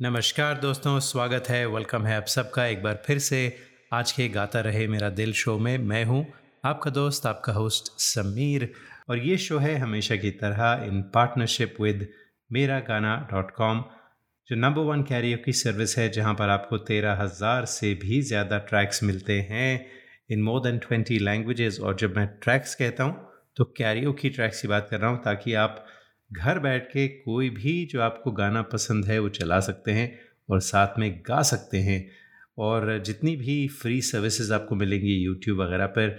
नमस्कार दोस्तों, स्वागत है वेलकम है आप सबका एक बार फिर से। आज के गाता रहे मेरा दिल शो में मैं हूँ आपका दोस्त, आपका होस्ट समीर। और ये शो है हमेशा की तरह इन partnership with Mera Gaana dot com जो नंबर वन कैरियो की सर्विस है, जहाँ पर आपको तेरह हज़ार से भी ज़्यादा ट्रैक्स मिलते हैं। In more than twenty languages और जब मैं ट्रैक्स कहता हूँ तो कैरियो की ट्रैक्स की बात कर रहा हूँ, ताकि आप घर बैठ के कोई भी जो आपको गाना पसंद है वो चला सकते हैं और साथ में गा सकते हैं। और जितनी भी फ्री सर्विसेज़ आपको मिलेंगी यूट्यूब वगैरह पर,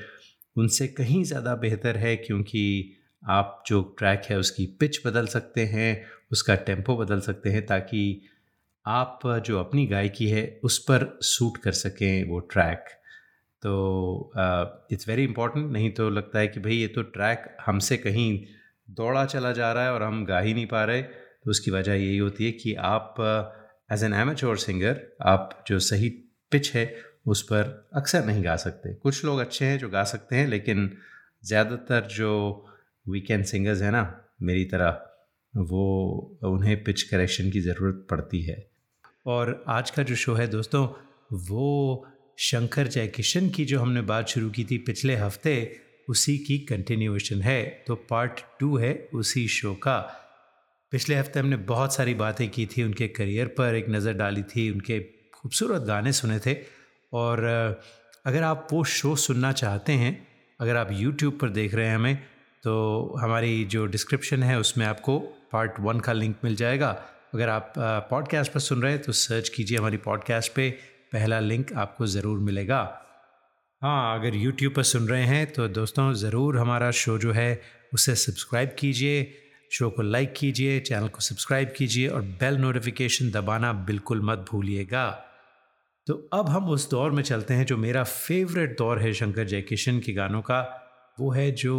उनसे कहीं ज़्यादा बेहतर है क्योंकि आप जो ट्रैक है उसकी पिच बदल सकते हैं, उसका टेंपो बदल सकते हैं ताकि आप जो अपनी गायकी है उस पर सूट कर सकें वो ट्रैक तो इट्स वेरी इंपॉर्टेंट नहीं तो लगता है कि भाई ये तो ट्रैक हमसे कहीं दौड़ा चला जा रहा है और हम गा ही नहीं पा रहे तो उसकी वजह यही होती है कि आप एज एन एमेच्योर सिंगर आप जो सही पिच है, उस पर अक्सर नहीं गा सकते। कुछ लोग अच्छे हैं जो गा सकते हैं, लेकिन ज़्यादातर जो वीकेंड सिंगर्स हैं ना, मेरी तरह, वो उन्हें पिच करेक्शन की ज़रूरत पड़ती है। और आज का जो शो है दोस्तों, वो शंकर जयकिशन की जो हमने बात शुरू की थी पिछले हफ़्ते उसी की कंटिन्यूएशन है। तो पार्ट टू है उसी शो का। पिछले हफ़्ते हमने बहुत सारी बातें की थी उनके करियर पर, एक नज़र डाली थी, उनके खूबसूरत गाने सुने थे। और अगर आप वो शो सुनना चाहते हैं, अगर आप यूट्यूब पर देख रहे हैं हमें तो हमारी जो डिस्क्रिप्शन है उसमें आपको पार्ट वन का लिंक मिल जाएगा। अगर आप पॉडकास्ट पर सुन रहे हैं तो सर्च कीजिए हमारी पॉडकास्ट पे, पहला लिंक आपको ज़रूर मिलेगा। हाँ अगर यूट्यूब पर सुन रहे हैं तो दोस्तों ज़रूर हमारा शो जो है उसे सब्सक्राइब कीजिए, शो को लाइक कीजिए चैनल को सब्सक्राइब कीजिए और बेल नोटिफिकेशन दबाना बिल्कुल मत भूलिएगा। तो अब हम उस दौर में चलते हैं जो मेरा फेवरेट दौर है शंकर जयकिशन के गानों का। वो है जो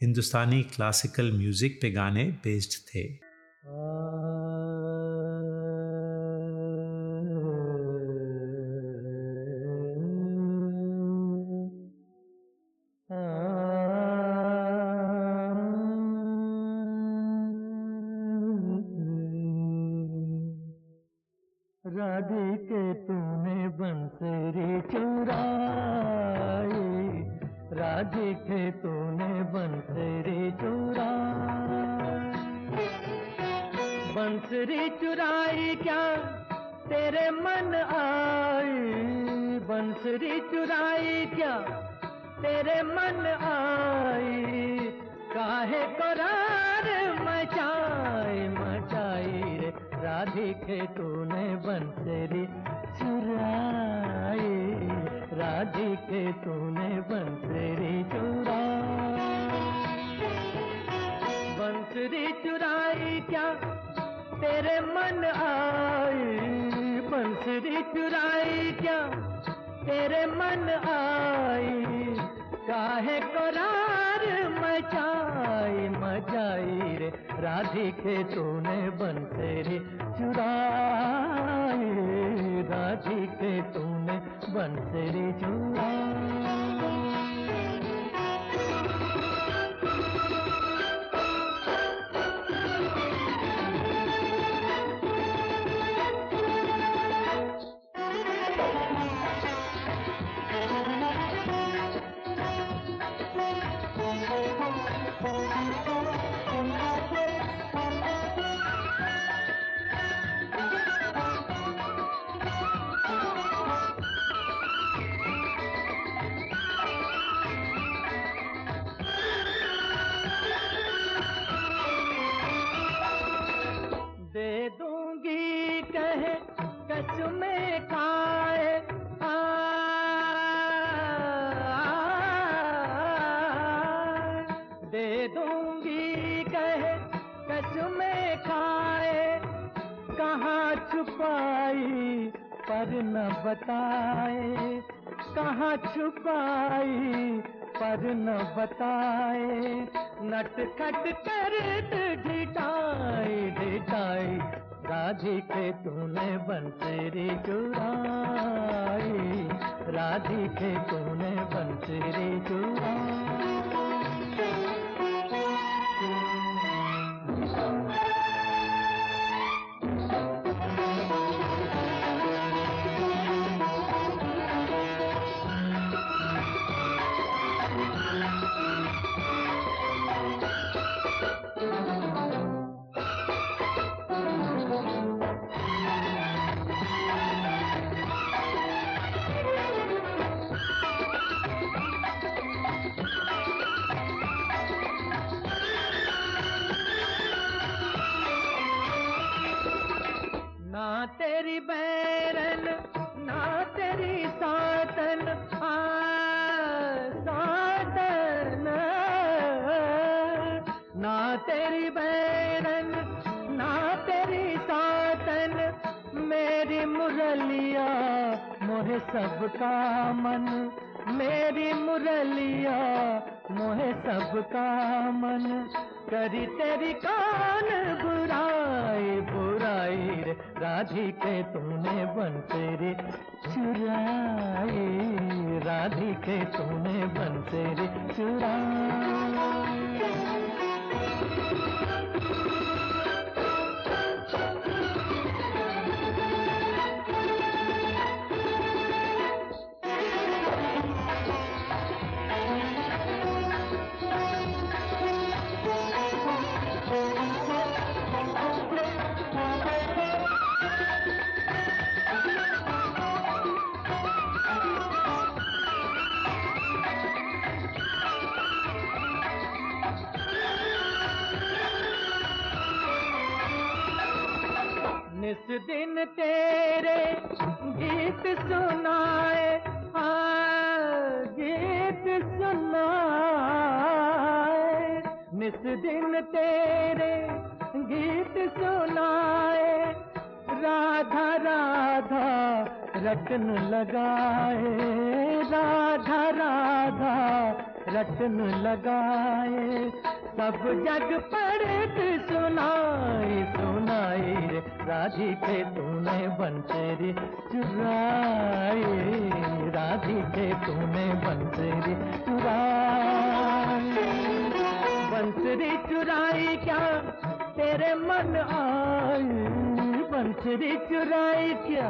हिंदुस्तानी क्लासिकल म्यूज़िक पे गाने बेस्ड थे। मेरे मन आई, काहे करार मचाई मचाई रे। राधिके तूने बन तेरी चुराई, राधिके तूने बन तेरी चुराई। बताए, कहाँ छुपाई, पर न बताए। नट खट कर ढिटाई ढिटाई राधिके तूने बंसरी चुराई। राधिके तूने बंसरी चुराई। सबका मन, मेरी मुरलिया मोहे सबका मन। करी तेरी कान बुराई बुराई रे राधिके तूने बंसेरी चुराई राधिके तूने बंसेरी चुराई। निस दिन तेरे गीत सुनाए। आ गीत सुनाए। निस दिन तेरे गीत सुनाए। राधा राधा रटन लगाए। राधा राधा रटन लगाए। सब जग पढ़त सुनाई सुनाई रे। राधिके तूने बंसेरी चुराई राधिके तूने बंसेरी चुराई। बंसरी चुराई क्या तेरे मन आई? बंसरी चुराई क्या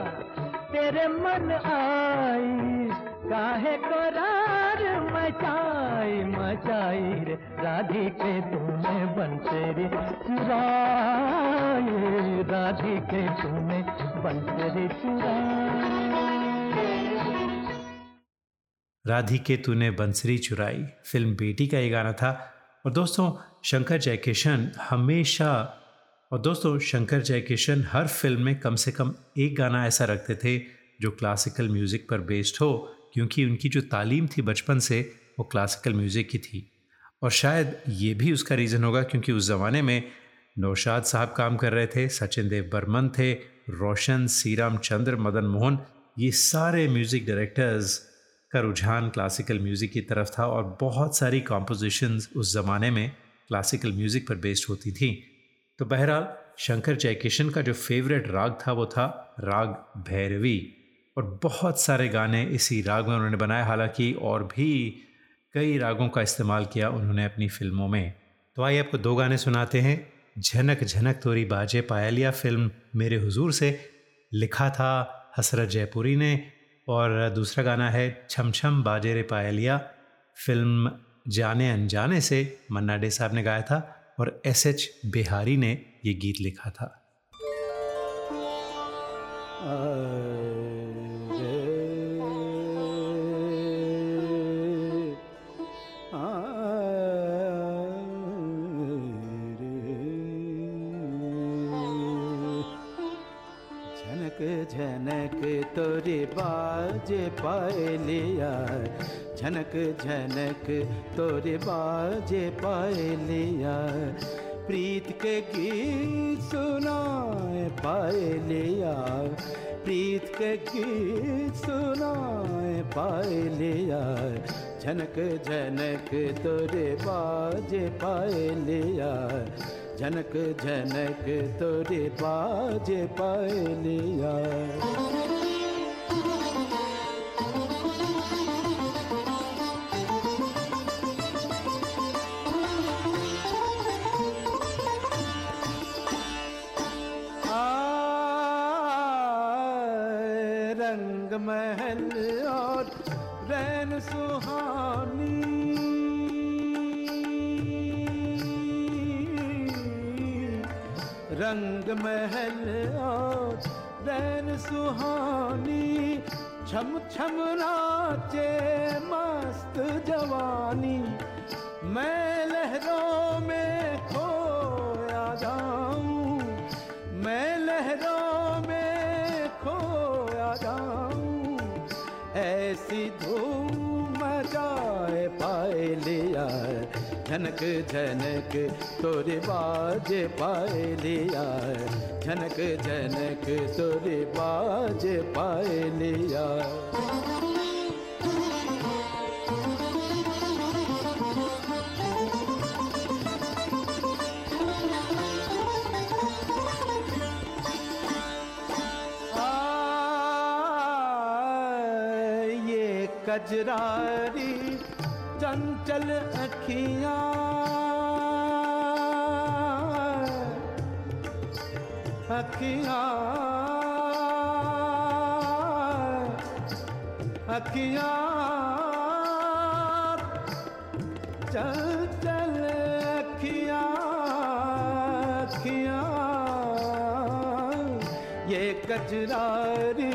तेरे मन आई? काहे करार मचाई मचाई रे? राधिके तूने बंसरी चुराई राधिके तूने बंसरी चुराई राधिके, तूने बंसरी चुराई। फ़िल्म बेटी का ये गाना था। और दोस्तों, शंकर जयकिशन हमेशा, और दोस्तों, शंकर जयकिशन हर फ़िल्म में कम से कम एक गाना ऐसा रखते थे जो क्लासिकल म्यूज़िक पर बेस्ड हो। क्योंकि उनकी जो तालीम थी बचपन से, वो क्लासिकल म्यूज़िक की थी। और शायद ये भी उसका रीज़न होगा क्योंकि उस ज़माने में नौशाद साहब काम कर रहे थे, सचिन देव बर्मन थे, रोशन, सीराम चंद्र, मदन मोहन, ये सारे म्यूज़िक डायरेक्टर्स का रुझान क्लासिकल म्यूज़िक की तरफ़ था और बहुत सारी कॉम्पोजिशंस उस ज़माने में क्लासिकल म्यूज़िक पर बेस्ड होती थी। तो बहरहाल, शंकर जयकिशन का जो फेवरेट राग था वो था राग भैरवी। और बहुत सारे गाने इसी राग में उन्होंने बनाए। हालाँकि और भी कई रागों का इस्तेमाल किया उन्होंने अपनी फ़िल्मों में। तो आइए आपको दो गाने सुनाते हैं। झनक झनक तोरी बाजे पायलिया फ़िल्म मेरे हुजूर से। लिखा था हसरत जयपुरी ने और दूसरा गाना है छम छम बाजे रे पायलिया फ़िल्म जाने अनजाने से मन्ना डे साहब ने गाया था और एस एच बिहारी ने ये गीत लिखा था। झनक झनक तोरे बाजे पायलिया झनक झनक तोरे बाज पायलिया प्रीत के गीत सुनाए पायलिया प्रीत के गीत सुनाए पायलिया झनक झनक तोरे बाजे पायलिया झनक झनक तोरे बाजे पलिया रंग महल और रैन सुहानी। रंग महल और रैन सुहानी छम छम नाचे मस्त जवानी। मैं लहरों में झनक झनक तोरे बाजे पाए लिया झनक झनक तोरे बाजे पाए लिया कजरारी चंचल अखियाँ। अखियाँ। अखियाँ। चंचल अखियाँ। अखियाँ। ये कजरारी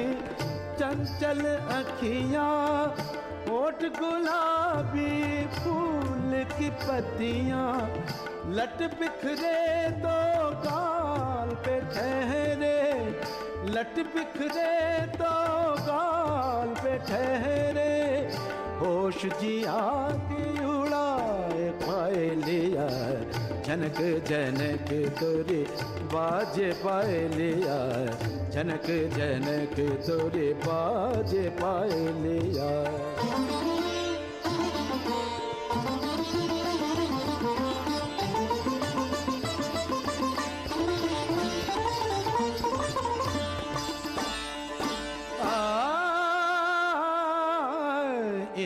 चंचल अखियाँ। होठ गुलाबी फूल की पत्तियाँ लट बिखरे दो गाल पे ठहरे। लट बिखरे दो गाल पे ठहरे। होश जिया की उड़ाए, पाए लिया जनक जनक तोरे बाजे पाए लिया जनक जनक तोरे बाजे पाए लिया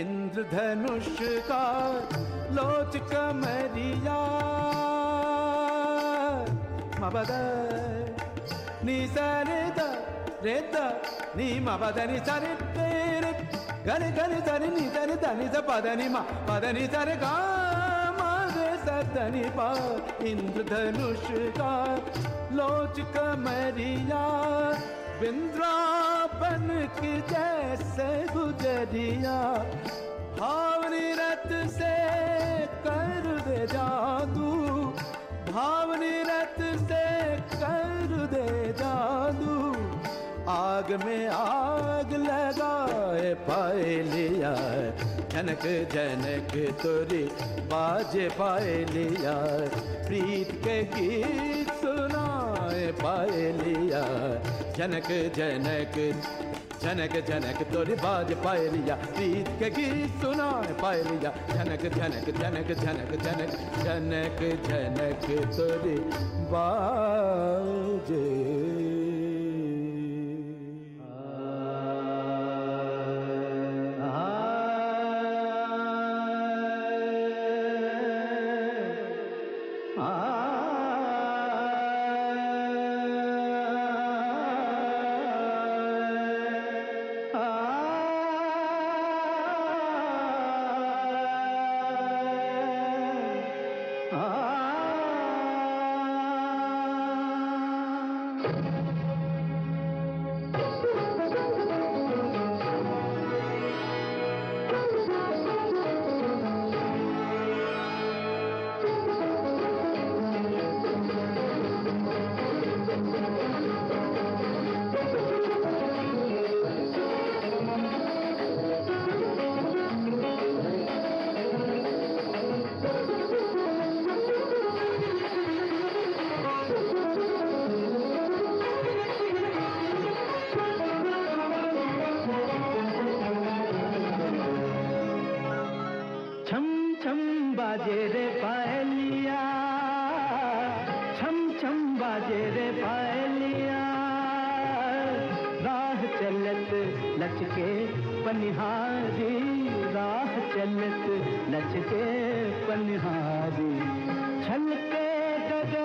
इंद्रधनुष का लोच कमरिया मबद नी सरे द रे द नी मबद नी सरे तेरे गरे गरे सरे नी सरे द नी स पद नी मा पद नी सरे गा मा रे स नी पा इंद्रधनुष का लोच कमरिया बिंद्रापन की जैसे गुजरिया भावनी रत से कर दे जादू। भावनी रत से कर दे जादू। आग में आग लगाए पाए लिया जनक जनक तोरी बाजे पाए लिया प्रीत के गीत सुनाए पाए लिया। जनक जनक जनक जनक, तोरी बाज पाए लिया। प्रीत के गीत सुना पाए लिया। जनक जनक जनक जनक जनक जनक जनक, तोरी बाज।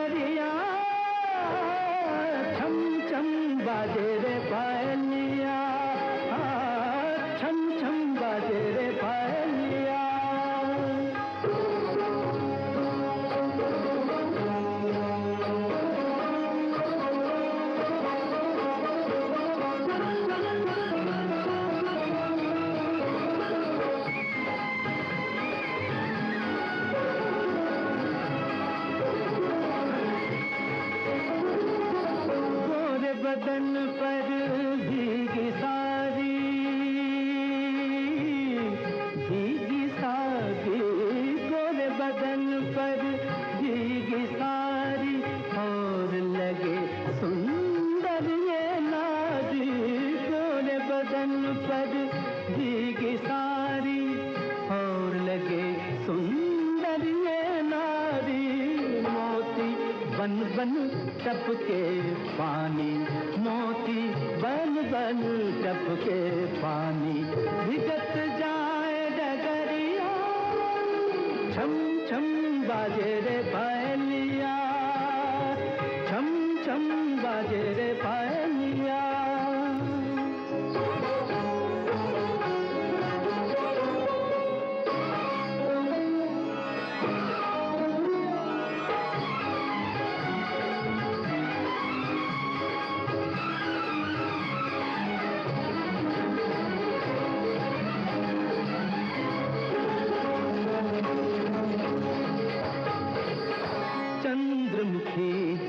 डगरिया छम छम बाजे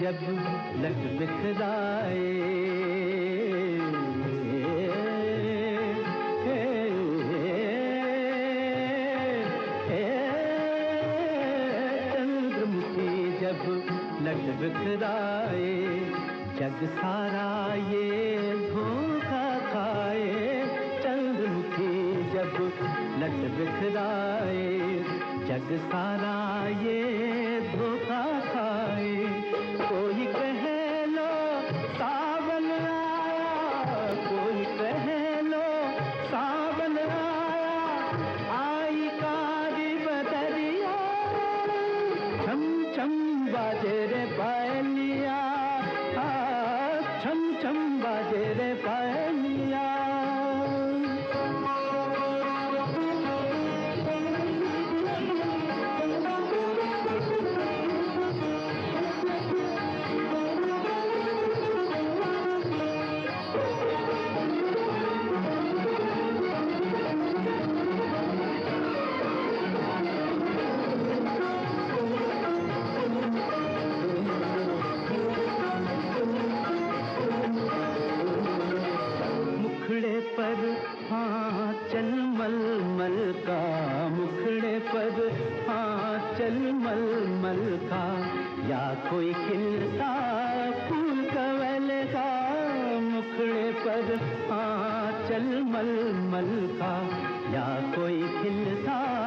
जब लट बिखराए जब लट बिखराए जग सारा ये धोखा खाए। चंद्रमुखी जब लट बिखराए जग सारा ये चल मल मल का या कोई खिलता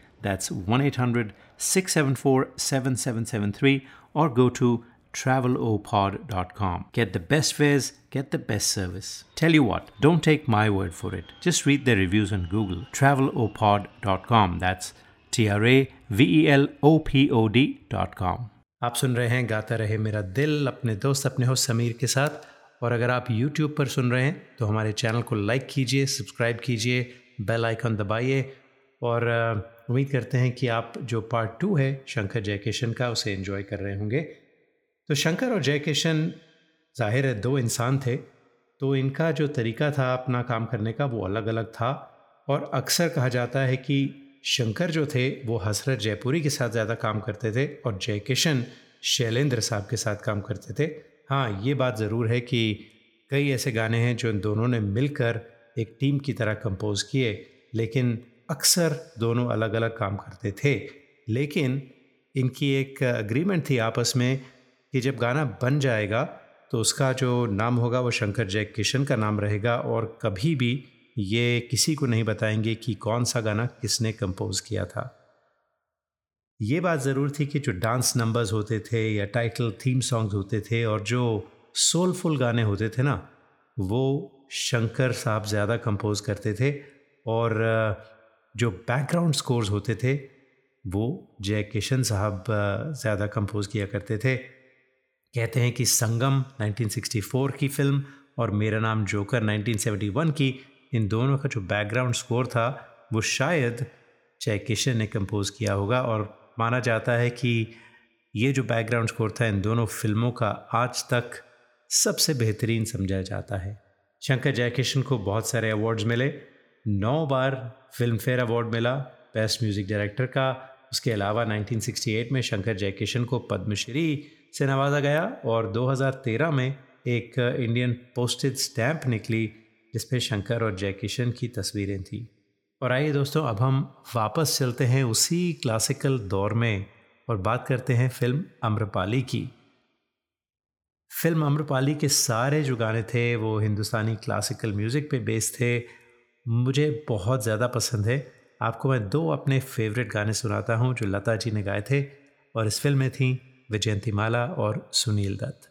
That's 1 800 674 7773 or go to travelopod.com. Get the best fares, get the best service. Tell you what, don't take my word for it. Just read their reviews on Google. Travelopod.com. That's T R A V E L O P O D.com. आप सुन रहे हैं गाता रहे मेरा दिल अपने दोस्त अपने हो समीर के साथ और अगर आप YouTube पर सुन रहे हैं तो हमारे चैनल को लाइक कीजिए सब्सक्राइब कीजिए बेल आइकन दबाइए और अ, उम्मीद करते हैं कि आप जो पार्ट टू है, शंकर जयकिशन का, उसे एंजॉय कर रहे होंगे। तो शंकर और जयकिशन, ज़ाहिर है दो इंसान थे तो इनका जो तरीका था अपना काम करने का वो अलग अलग था। और अक्सर कहा जाता है कि शंकर जो थे, वो हसरत जयपुरी के साथ ज़्यादा काम करते थे और जयकिशन शैलेंद्र साहब के साथ काम करते थे। हाँ ये बात ज़रूर है कि कई ऐसे गाने हैं जो इन दोनों ने मिलकर एक टीम की तरह कंपोज किए, लेकिन अक्सर दोनों अलग अलग काम करते थे। लेकिन इनकी एक अग्रीमेंट थी आपस में कि जब गाना बन जाएगा तो उसका जो नाम होगा, वो शंकर जय किशन का नाम रहेगा और कभी भी ये किसी को नहीं बताएँगे कि कौन सा गाना किसने कंपोज किया था। ये बात ज़रूर थी कि जो डांस नंबर्स होते थे या टाइटल थीम सॉन्ग्स होते थे और जो सोलफुल गाने होते थे ना, वो शंकर साहब ज़्यादा कंपोज करते थे और जो बैकग्राउंड स्कोर्स होते थे, वो जय किशन साहब ज़्यादा कंपोज किया करते थे। कहते हैं कि संगम 1964 की फ़िल्म और मेरा नाम जोकर 1971 की, इन दोनों का जो बैकग्राउंड स्कोर था, वो शायद जय किशन ने कंपोज किया होगा। और माना जाता है कि ये जो बैकग्राउंड स्कोर था, इन दोनों फ़िल्मों का आज तक सबसे बेहतरीन समझा जाता है। शंकर जयकिशन को बहुत सारे अवार्ड्स मिले। नौ बार फ़िल्म फेयर अवार्ड मिला बेस्ट म्यूज़िक डायरेक्टर का। उसके अलावा 1968 में शंकर जयकिशन को पद्मश्री से नवाजा गया और 2013 में एक इंडियन पोस्टेज स्टैंप निकली जिस शंकर और जयकिशन की तस्वीरें थी। और आइए दोस्तों, अब हम वापस चलते हैं उसी क्लासिकल दौर में और बात करते हैं फ़िल्म अम्रपाली की। फ़िल्म अम्रपाली के सारे जो गाने थे, वो हिंदुस्तानी क्लासिकल म्यूज़िक पे बेस्ड थे। मुझे बहुत ज़्यादा पसंद है। आपको मैं दो अपने फेवरेट गाने सुनाता हूँ जो लता जी ने गाए थे और इस फ़िल्म में थी विजयंती माला और सुनील दत्त।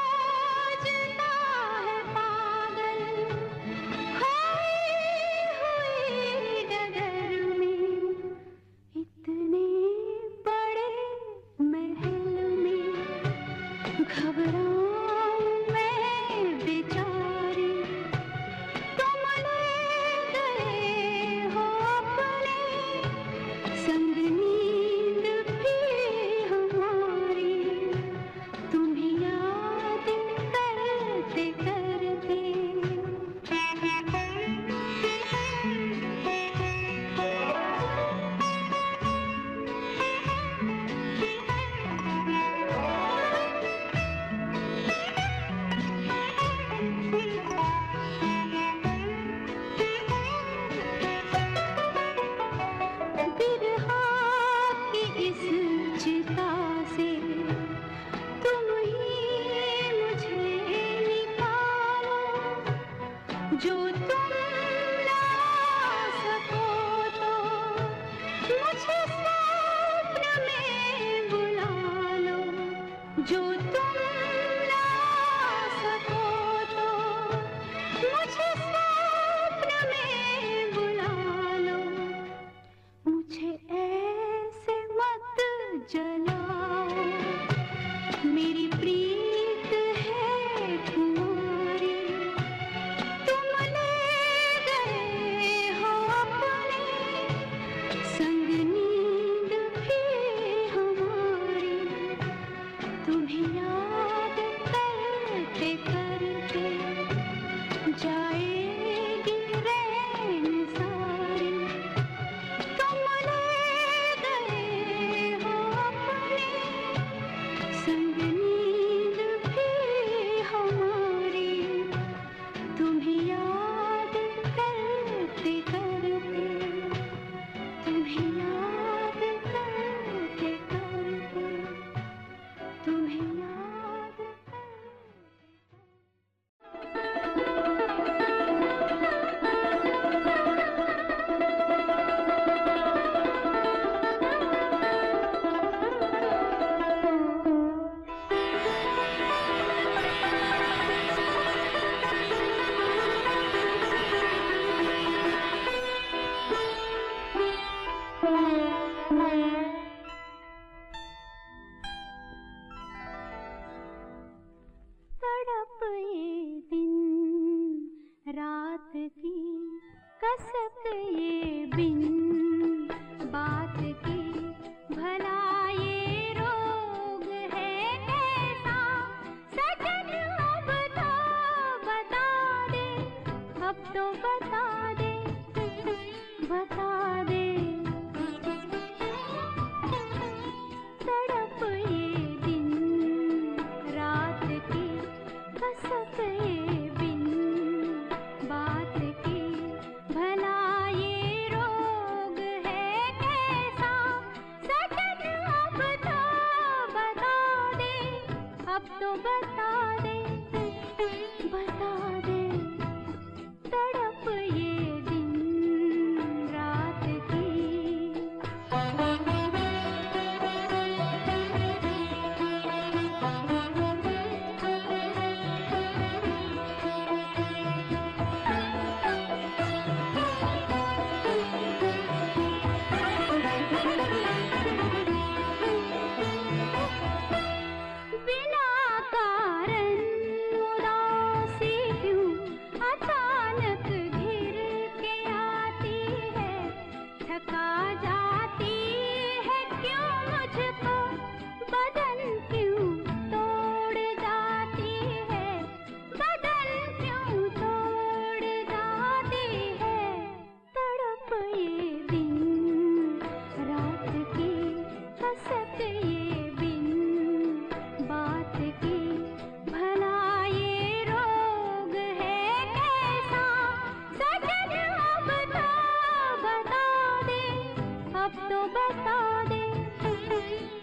तो बता दे।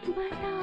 बता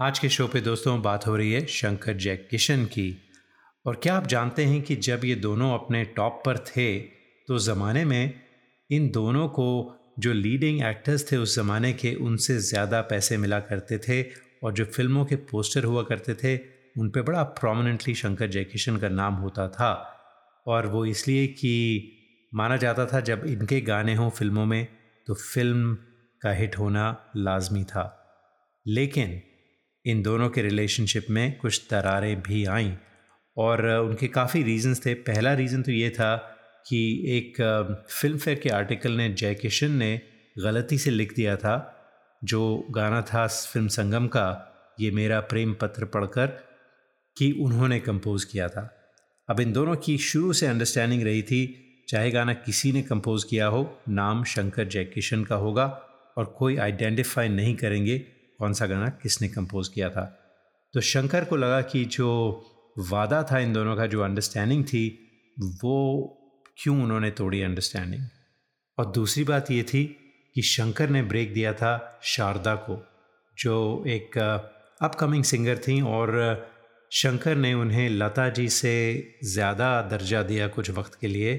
आज के शो पे दोस्तों बात हो रही है शंकर जयकिशन की। और क्या आप जानते हैं कि जब ये दोनों अपने टॉप पर थे तो ज़माने में इन दोनों को जो लीडिंग एक्टर्स थे उस ज़माने के उनसे ज़्यादा पैसे मिला करते थे और जो फ़िल्मों के पोस्टर हुआ करते थे, उन पे बड़ा प्रोमिनेंटली शंकर जयकिशन का नाम होता था। और वो इसलिए कि माना जाता था जब इनके गाने हों फ़िल्मों में तो फ़िल्म का हिट होना लाजमी था। लेकिन इन दोनों के रिलेशनशिप में कुछ दरारें भी आईं, और उनके काफ़ी रीजंस थे। पहला रीज़न तो ये था कि एक फ़िल्म फेयर के आर्टिकल ने जय किशन ने गलती से लिख दिया था, जो गाना था फ़िल्म संगम का, ये मेरा प्रेम पत्र पढ़कर, कि उन्होंने कंपोज़ किया था। अब इन दोनों की शुरू से अंडरस्टैंडिंग रही थी चाहे गाना किसी ने कंपोज़ किया हो, नाम शंकर जयकिशन का होगा और कोई आइडेंटिफाई नहीं करेंगे कौन सा गाना किसने कंपोज़ किया था। तो शंकर को लगा कि जो वादा था इन दोनों का, जो अंडरस्टैंडिंग थी, वो क्यों उन्होंने तोड़ी अंडरस्टैंडिंग और दूसरी बात ये थी कि शंकर ने ब्रेक दिया था शारदा को, जो एक अपकमिंग सिंगर थी और शंकर ने उन्हें लता जी से ज़्यादा दर्जा दिया कुछ वक्त के लिए।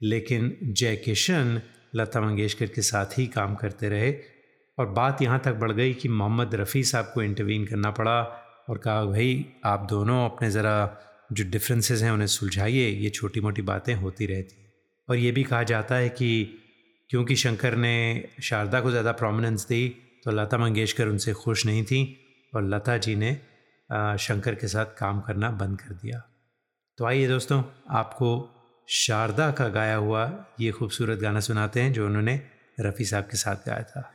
लेकिन जय किशन लता मंगेशकर के साथ ही काम करते रहे और बात यहाँ तक बढ़ गई कि मोहम्मद रफ़ी साहब को इंटरवीन करना पड़ा और कहा, भाई, आप दोनों अपने ज़रा जो डिफरेंसेस हैं उन्हें सुलझाइए, ये छोटी मोटी बातें होती रहती और ये भी कहा जाता है कि क्योंकि शंकर ने शारदा को ज़्यादा प्रोमिनेंस दी तो लता मंगेशकर उनसे खुश नहीं थी और लता जी ने शंकर के साथ काम करना बंद कर दिया। तो आइए दोस्तों, आपको शारदा का गाया हुआ ये खूबसूरत गाना सुनाते हैं जो उन्होंने रफ़ी साहब के साथ गाया था।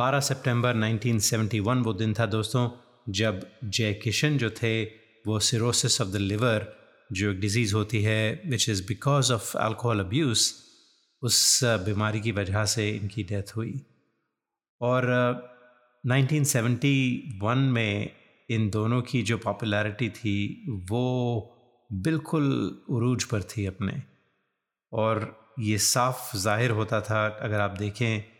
12 सितंबर 1971 वो दिन था दोस्तों जब जय किशन जो थे वो सिरोसिस ऑफ़ द लिवर जो एक डिज़ीज़ होती है which is because of alcohol abuse उस बीमारी की वजह से इनकी डेथ हुई। और अ, 1971 में इन दोनों की जो पॉपुलैरिटी थी वो बिल्कुल उरूज पर थी अपने। और ये साफ़ ज़ाहिर होता था अगर आप देखें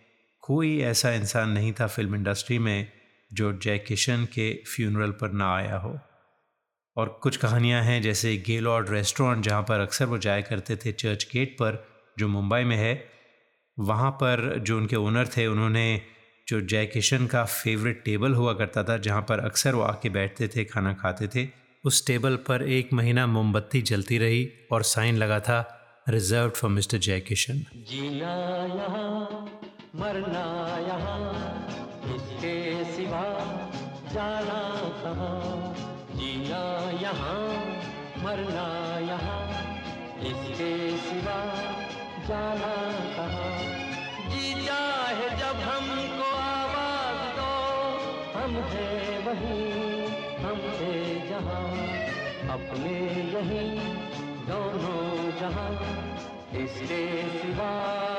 कोई ऐसा इंसान नहीं था फ़िल्म इंडस्ट्री में जो जय किशन के फ्यूनरल पर ना आया हो। और कुछ कहानियाँ हैं जैसे गेलॉर्ड रेस्टोरेंट जहाँ पर अक्सर वो जाया करते थे चर्च गेट पर, जो मुंबई में है, वहाँ पर जो उनके ओनर थे, उन्होंने जो जय किशन का फेवरेट टेबल हुआ करता था, जहाँ पर अक्सर वो आके बैठते थे, खाना खाते थे, उस टेबल पर एक महीना मोमबत्ती जलती रही और साइन लगा था रिज़र्व फॉर मिस्टर जय किशन. मरना यहाँ, इसके सिवा जाना कहाँ? जीना यहाँ, मरना यहाँ, इसके सिवा जाना कहाँ? जी चाहे जब हमको आवाज़ दो, हम है वहीं, हम थे जहाँ। अपने यहीं दोनों जहाँ, इसके सिवा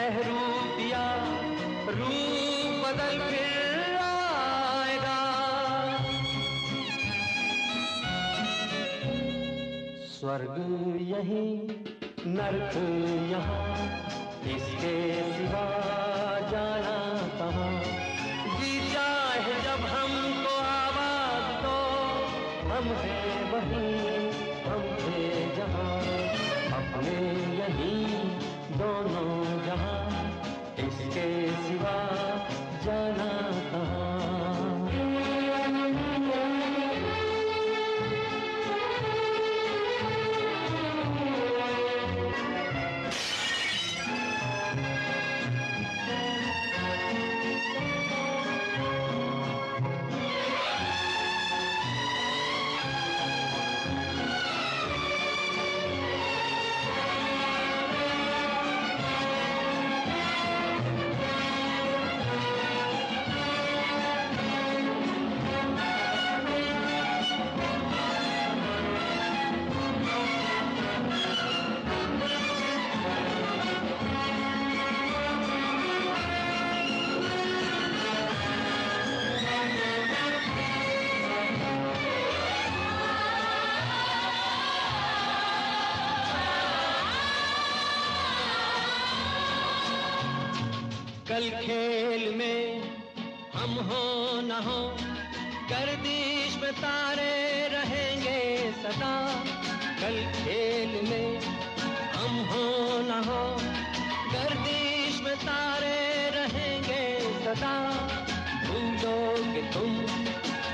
बहरूपिया रूप बदल फिर आएगा। स्वर्ग यही नर्क यहाँ, इसके सिवा जाना कहाँ? जी चाहे जब हमको आवाज़ दो, हम है वहीं, हम थे जहाँ, अपने कल खेल में हम हो न हो गर्दिश में तारे रहेंगे सदा। भूलोगे तुम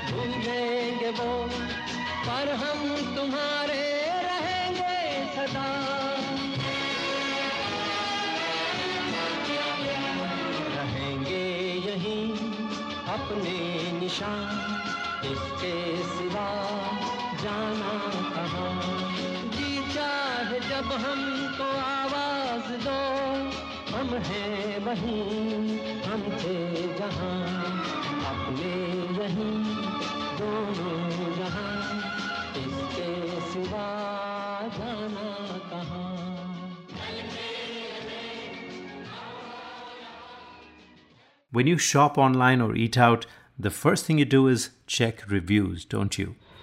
भूलेंगे वो, पर हम तुम्हारे रहेंगे सदा। रहेंगे यहीं अपने निशान, इसके सिवा जाना कहाँ? जी चाहे जब हमको आवाज दो हम हैं वहीं हम थे जहाँ अपने यहीं दोनों जहाँ इसके सिवा जाना कहाँ When you shop online or eat out, the first thing you do is check reviews, don't you?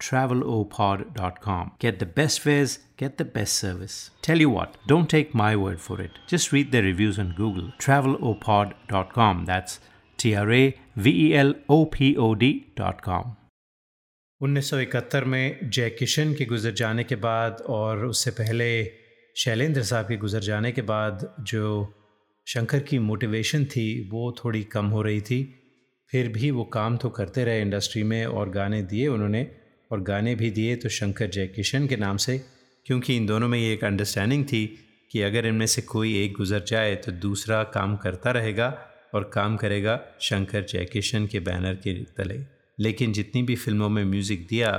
travelopod.com. Get the best fares, get the best service. Tell you what, don't take my word for it. Just read their reviews on Google. Travelopod.com. That's A V E L O P O D dot com 1971 में जय किशन के गुजर जाने के बाद और उससे पहले शैलेंद्र साहब के गुजर जाने के बाद जो शंकर की मोटिवेशन थी वो थोड़ी कम हो रही थी फिर भी वो काम तो करते रहे इंडस्ट्री में और गाने दिए उन्होंने और गाने भी दिए तो शंकर जयकिशन के नाम से, क्योंकि इन दोनों में ये एक अंडरस्टैंडिंग थी कि अगर इनमें से कोई एक गुजर जाए तो दूसरा काम करता रहेगा और काम करेगा शंकर जयकिशन के बैनर के तले। लेकिन जितनी भी फ़िल्मों में म्यूज़िक दिया,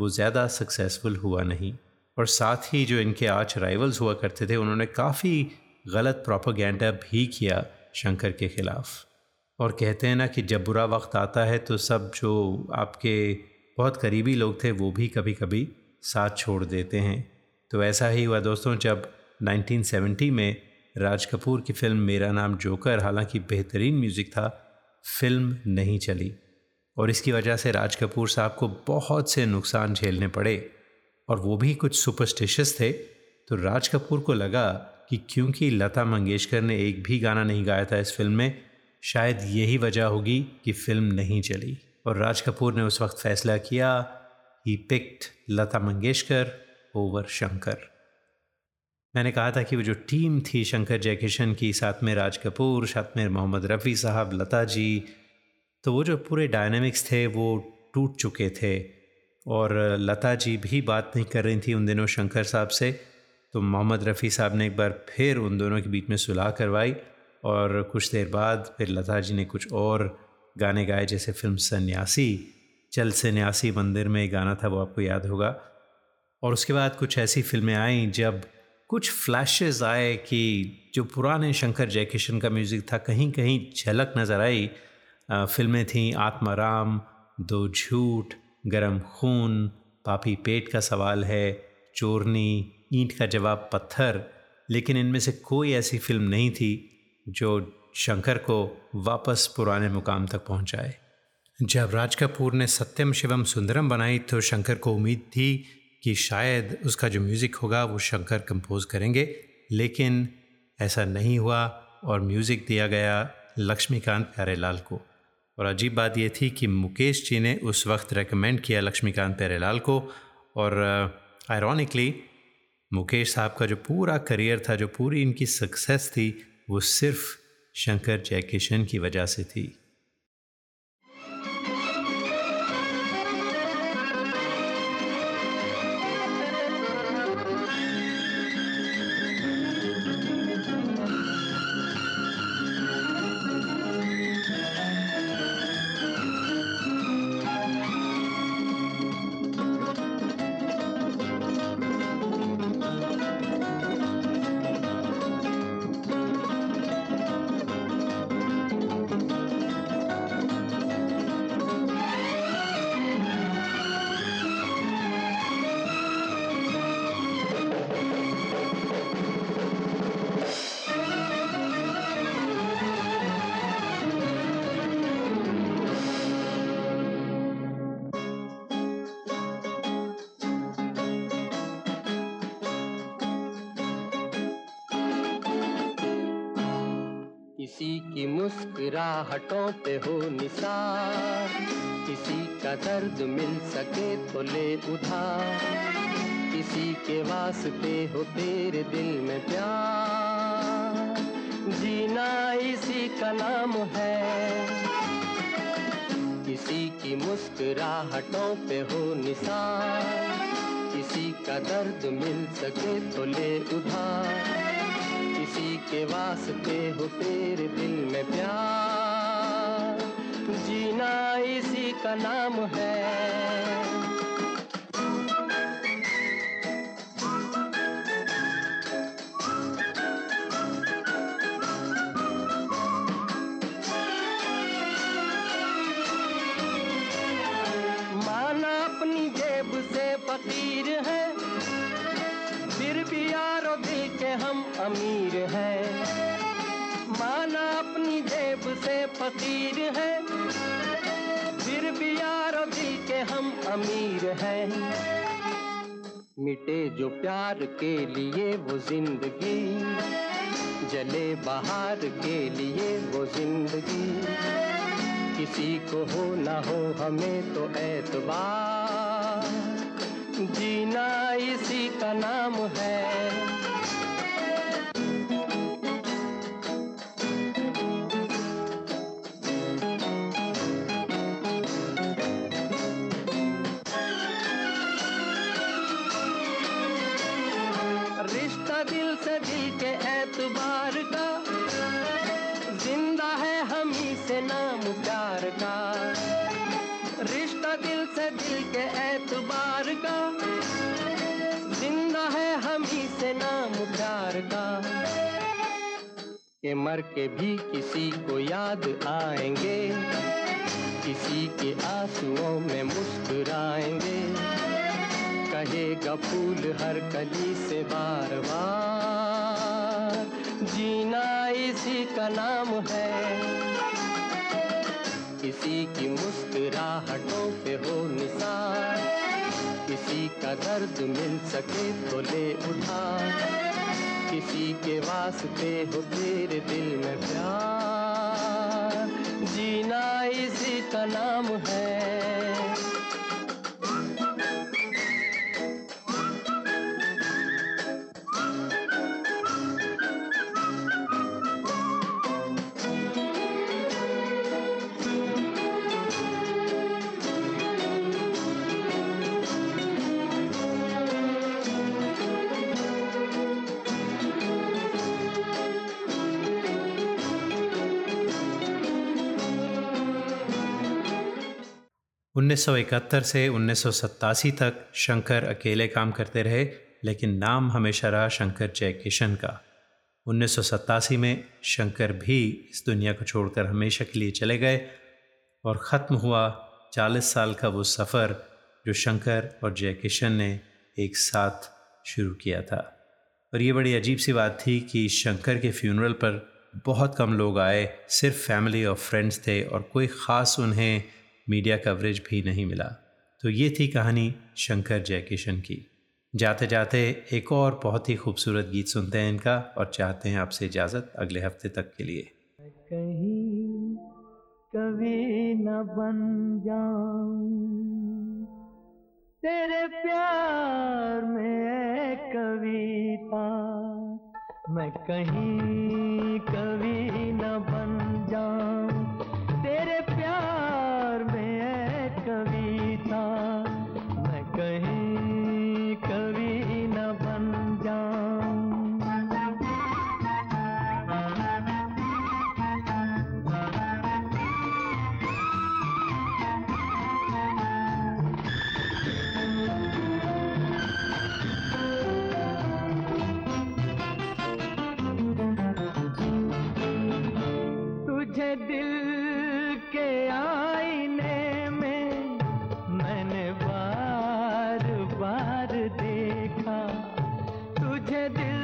वो ज़्यादा सक्सेसफुल हुआ नहीं। और साथ ही जो इनके आज राइवल्स हुआ करते थे, उन्होंने काफ़ी गलत प्रोपागेंडा भी किया शंकर के ख़िलाफ़। और कहते हैं ना कि जब बुरा वक्त आता है तो सब जो आपके बहुत करीबी लोग थे, वो भी कभी कभी साथ छोड़ देते हैं। तो ऐसा ही हुआ दोस्तों, जब 1970 में राज कपूर की फ़िल्म मेरा नाम जोकर, हालाँकि बेहतरीन म्यूज़िक था, फ़िल्म नहीं चली। और इसकी वजह से राज कपूर साहब को बहुत से नुकसान झेलने पड़े और वो भी कुछ सुपरस्टिशियस थे। तो राज कपूर को लगा कि क्योंकि लता मंगेशकर ने एक भी गाना नहीं गाया था इस फ़िल्म में, शायद यही वजह होगी कि फ़िल्म नहीं चली। और राज कपूर ने उस वक्त फैसला किया he picked Lata Mangeshkar over Shankar. मैंने कहा था कि वो जो टीम थी शंकर जयकिशन की, साथ में राज कपूर, साथ में मोहम्मद रफ़ी साहब, लता जी तो वो जो पूरे डायनेमिक्स थे वो टूट चुके थे। और लता जी भी बात नहीं कर रही थी उन दिनों शंकर साहब से तो मोहम्मद रफ़ी साहब ने एक बार फिर उन दोनों के बीच में सुलह करवाई और कुछ देर बाद फिर लता जी ने कुछ और गाने गाए जैसे फ़िल्म सन्यासी, चल सन्यासी मंदिर में एक गाना था, वो आपको याद होगा। और उसके बाद कुछ ऐसी फ़िल्में आईं जब कुछ फ्लैशेस आए कि जो पुराने शंकर जयकिशन का म्यूज़िक था कहीं कहीं झलक नज़र आई। फ़िल्में थीं आत्माराम, दो झूठ, गरम खून, पापी पेट का सवाल है, चोरनी, ईंट का जवाब पत्थर। लेकिन इनमें से कोई ऐसी फ़िल्म नहीं थी जो शंकर को वापस पुराने मुकाम तक पहुँचाए। जब राज कपूर ने सत्यम शिवम सुंदरम बनाई तो शंकर को उम्मीद थी कि शायद उसका जो म्यूज़िक होगा, वो शंकर कंपोज करेंगे। लेकिन ऐसा नहीं हुआ और म्यूज़िक दिया गया लक्ष्मीकांत प्यारेलाल को। और अजीब बात यह थी कि मुकेश जी ने उस वक्त रेकमेंड किया लक्ष्मीकांत प्यारेलाल को और आयरॉनिकली मुकेश साहब का जो पूरा करियर था, जो पूरी इनकी सक्सेस थी, वो सिर्फ़ शंकर जयकिशन की वजह से थी। मुस्कुराहटों पे हो निसार। किसी का दर्द मिल सके तो ले उधार। किसी के वास्ते हो तेरे दिल में प्यार। जीना इसी का नाम है। किसी की मुस्कुराहटों पे हो निसार। किसी का दर्द मिल सके तो ले उधार। के वास्ते हो तेरे दिल में प्यार। जीना इसी का नाम है। फकीर है। फिर भी यारो दिल के हम अमीर फकीर है। फिर भी यारो दिल के हम अमीर हैं। मिटे जो प्यार के लिए वो ज़िंदगी, जले बाहर के लिए वो ज़िंदगी। किसी को हो ना हो हमें तो एतबार जीना इसी का नाम है। के मर के भी किसी को याद आएँगे। किसी के आंसुओं में मुस्कुराएँगे। कहेगा फूल हर कली से बार बार जीना इसी का नाम है। किसी की मुस्कुराहटों पे हो निशान किसी का दर्द मिल सके तो ले उठा किसी के वास्ते हो तेरे दिल में प्यार। जीना इसी का नाम है। उन्नीस सौ इकहत्तर से उन्नीस सौ सत्तासी तक शंकर अकेले काम करते रहे, लेकिन नाम हमेशा रहा शंकर जयकिशन का। उन्नीस सौ सतासी में शंकर भी इस दुनिया को छोड़कर हमेशा के लिए चले गए और ख़त्म हुआ 40 साल का वो सफ़र जो शंकर और जयकिशन ने एक साथ शुरू किया था। और ये बड़ी अजीब सी बात थी कि शंकर के फ्यूनरल पर बहुत कम लोग आए, सिर्फ़ फैमिली और फ्रेंड्स थे और कोई ख़ास उन्हें मीडिया कवरेज भी नहीं मिला। तो ये थी कहानी शंकर जयकिशन की। जाते जाते एक और बहुत ही खूबसूरत गीत सुनते हैं इनका और चाहते हैं आपसे इजाज़त अगले हफ़्ते तक के लिए। कहीं कभी न बन जाऊँ। तेरे प्यार में कविता मैं कहीं कभी न बन जाऊँ। दिल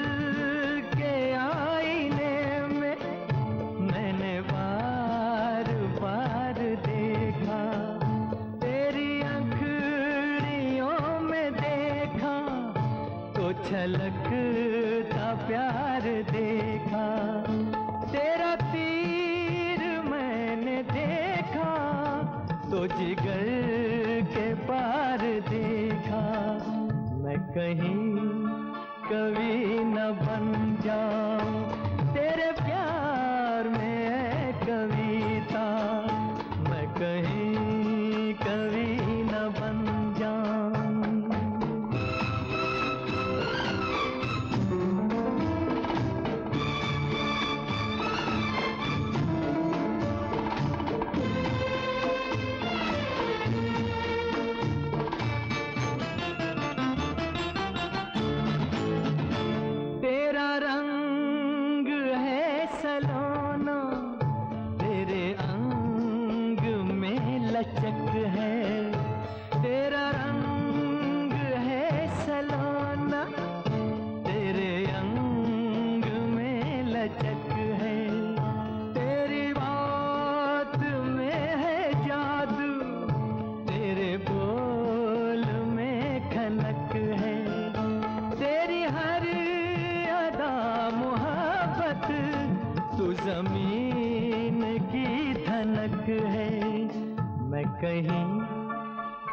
कहीं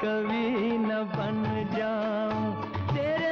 कभी न बन जाऊँ। तेरे